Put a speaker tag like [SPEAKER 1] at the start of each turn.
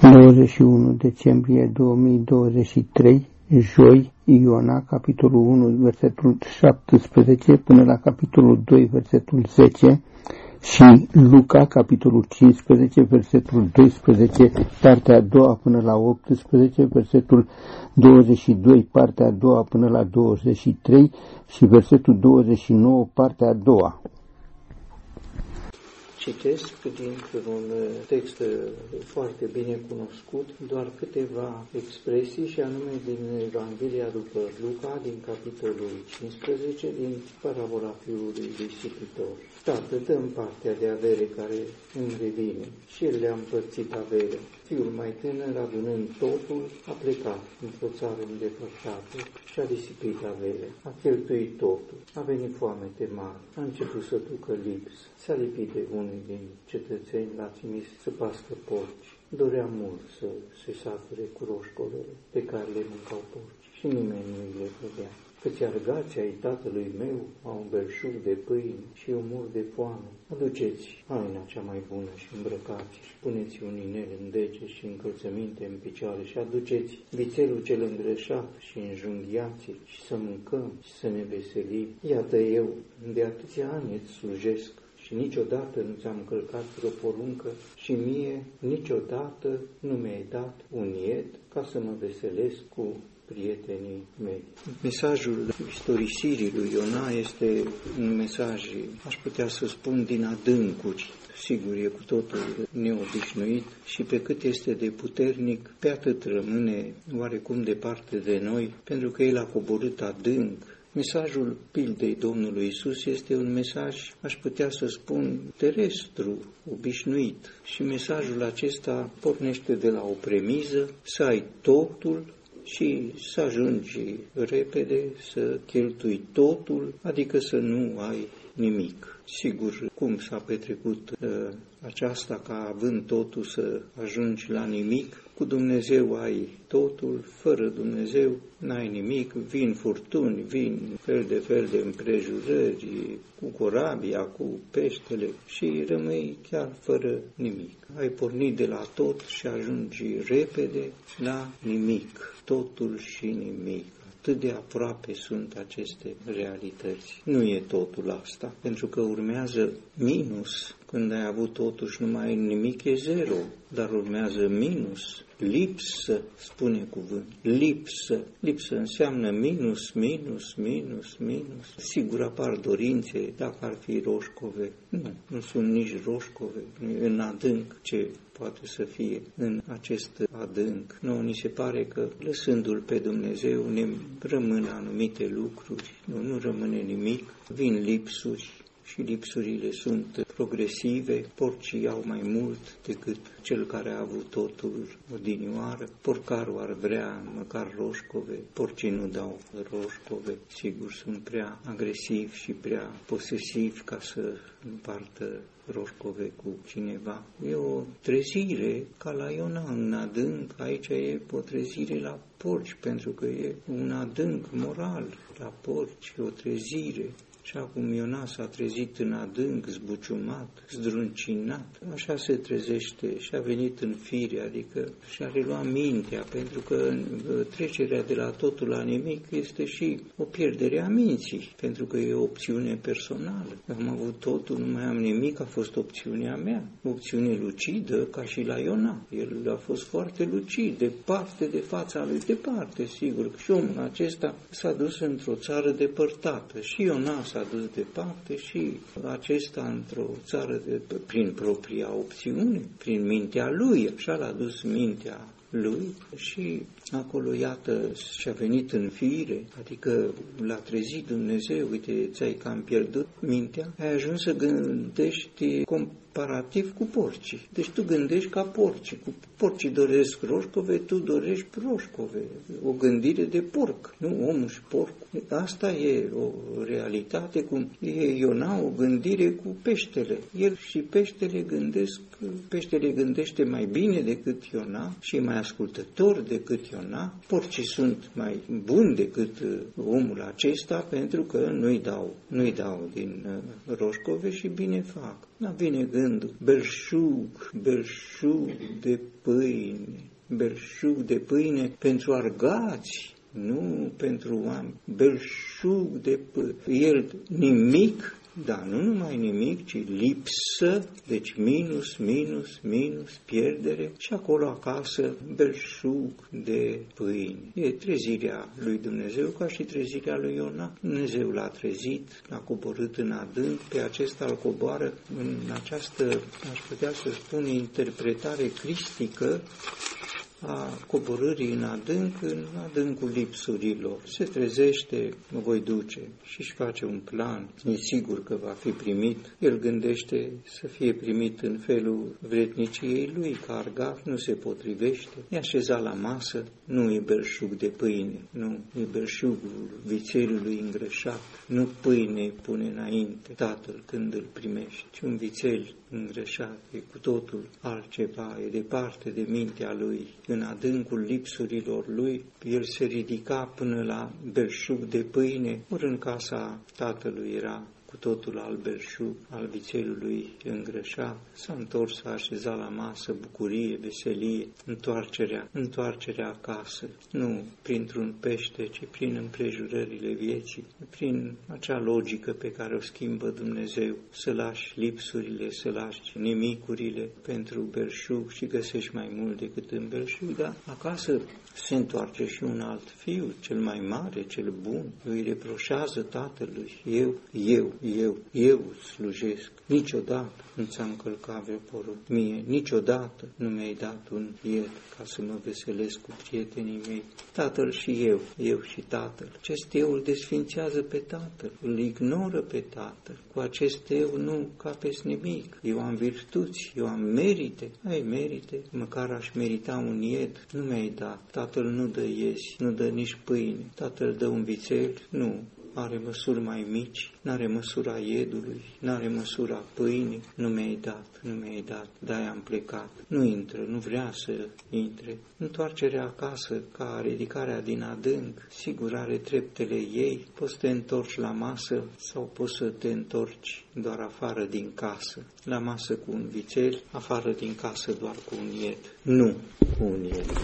[SPEAKER 1] 21 decembrie 2023, joi, Iona, capitolul 1, versetul 17 până la capitolul 2, versetul 10 și Luca, capitolul 15, versetul 12, partea a doua până la 18, versetul 22, partea a doua până la 23 și versetul 29, partea a doua.
[SPEAKER 2] Citesc dintr-un text foarte bine cunoscut doar câteva expresii și anume din Evanghelia după Luca, din capitolul 15, din parabola fiului risipitor. Tată, dăm partea de avere care îmi revine și el le-a împărțit avere. Fiul mai tânăr, adunând totul, a plecat într-o țară îndepărtată și a risipit avere. A cheltuit totul. A venit foamete mare. A început să ducă lips. S-a lipit de unii din cetățeni, l-a trimis să pască porci. Dorea mult să se sature cu roșcolele pe care le mâncau porci și nimeni nu le vedea. Căci argații ai tatălui meu au un belșug de pâine și un mur de foame. Aduceți haina cea mai bună și îmbrăcați și puneți un inel în dege și încălțăminte în picioare și aduceți vițelul cel îngreșat și înjunghiați și să mâncăm și să ne veselim. Iată eu, de atâția ani îți slujesc și niciodată nu ți-am călcat vreo poruncă și mie niciodată nu mi-ai dat un ied ca să mă veselesc cu prietenii mei. Mesajul istorisirii lui Iona este un mesaj, aș putea să spun, din adâncuri. Sigur, e cu totul neobișnuit și pe cât este de puternic, pe atât rămâne oarecum departe de noi, pentru că el a coborât adânc Mesajul pildei Domnului Isus este un mesaj, aș putea să spun, terestru, obișnuit. Și mesajul acesta pornește de la o premiză, să ai totul și să ajungi repede, să cheltui totul, adică să nu ai nimic. Sigur, cum s-a petrecut uh, aceasta ca având totul să ajungi la nimic, cu Dumnezeu ai totul, fără Dumnezeu n-ai nimic, vin furtuni, vin fel de fel de împrejurări, cu corabia, cu peștele și rămâi chiar fără nimic. Ai pornit de la tot și ajungi repede la nimic, totul și nimic atât de aproape sunt aceste realități. Nu e totul asta, pentru că urmează minus. Când ai avut totuși nu mai ai nimic, e zero, dar urmează minus, lipsă, spune cuvânt, lipsă. Lipsă înseamnă minus, minus, minus, minus. Sigur apar dorințe, dacă ar fi roșcove. Nu, nu sunt nici roșcove. În adânc ce poate să fie în acest adânc. Nu, ni se pare că lăsându-L pe Dumnezeu ne rămân anumite lucruri, nu, nu rămâne nimic, vin lipsuri, și lipsurile sunt progresive, porcii au mai mult decât cel care a avut totul odinioară, porcarul ar vrea măcar roșcove, porcii nu dau roșcove, sigur sunt prea agresivi și prea posesivi ca să împartă roșcove cu cineva. E o trezire ca la Iona în adânc, aici e o trezire la porci, pentru că e un adânc moral la porci, o trezire și acum Iona s-a trezit în adânc, zbuciumat, zdruncinat. Așa se trezește și a venit în fire, adică și-a reluat mintea, pentru că trecerea de la totul la nimic este și o pierdere a minții, pentru că e o opțiune personală. Am avut totul, nu mai am nimic, a fost opțiunea mea, opțiune lucidă, ca și la Iona. El a fost foarte lucid, departe de fața lui, departe, sigur. Și omul acesta s-a dus într-o țară depărtată și Iona s-a s-a dus departe și acesta într-o țară de, prin propria opțiune, prin mintea lui, așa l-a dus mintea lui și acolo, iată, și-a venit în fire, adică l-a trezit Dumnezeu, uite, ți-ai cam pierdut mintea, ai ajuns să gândești comparativ cu porcii. Deci tu gândești ca porci. Cu porcii doresc roșcove, tu dorești roșcove. O gândire de porc, nu omul și porc. Asta e o realitate, cum e Iona o gândire cu peștele. El și peștele gândesc, peștele gândește mai bine decât Iona și mai ascultător decât Iona. Porcii sunt mai buni decât uh, omul acesta pentru că nu-i dau, nu-i dau din uh, roșcove și bine fac. Da, vine gândul, belșug, belșug de pâine, belșug de pâine pentru argați, nu pentru oameni, belșug de pâine. El nimic da, nu numai nimic, ci lipsă, deci minus, minus, minus, pierdere și acolo acasă belșug de pâine. E trezirea lui Dumnezeu ca și trezirea lui Iona. Dumnezeu l-a trezit, l-a coborât în adânc, pe acesta îl coboară în această, aș putea să spun, interpretare cristică a coborârii în adânc, în adâncul lipsurilor. Se trezește, mă voi duce și își face un plan, e sigur că va fi primit. El gândește să fie primit în felul vretniciei lui, că argaf nu se potrivește. E așezat la masă, nu e belșug de pâine, nu, e belșugul vițelului îngrășat, nu pâine pune înainte tatăl când îl primești, ci un vițel îngrășat, e cu totul altceva, e departe de mintea lui, în adâncul lipsurilor lui, el se ridica până la belșug de pâine, ori în casa tatălui era cu totul al belșug, al vițelului îngrășat, s-a întors, s-a așezat la masă, bucurie, veselie, întoarcerea, întoarcerea acasă, nu printr-un pește, ci prin împrejurările vieții, prin acea logică pe care o schimbă Dumnezeu, să lași lipsurile, să lași nimicurile pentru belșug și găsești mai mult decât în belșug, dar acasă se întoarce și un alt fiu, cel mai mare, cel bun, îi reproșează tatălui, eu, eu, eu, eu slujesc, niciodată nu ți-am călcat vreo poruncă, mie, niciodată nu mi-ai dat un ied ca să mă veselesc cu prietenii mei, tatăl și eu, eu și tatăl. Acest eu îl desfințează pe tatăl, îl ignoră pe tatăl. Cu acest eu nu capes nimic, eu am virtuți, eu am merite, ai merite, măcar aș merita un ied, nu mi-ai dat, tatăl nu dă iesi, nu dă nici pâine, tatăl dă un vițel, nu, are măsuri mai mici, n-are măsura iedului, n-are măsura pâinii, nu mi-ai dat, nu mi-ai dat, de am plecat. Nu intră, nu vrea să intre. Întoarcerea acasă, ca ridicarea din adânc, sigur are treptele ei, poți să te întorci la masă sau poți să te întorci doar afară din casă. La masă cu un vițel, afară din casă doar cu un ied. Nu cu un ied.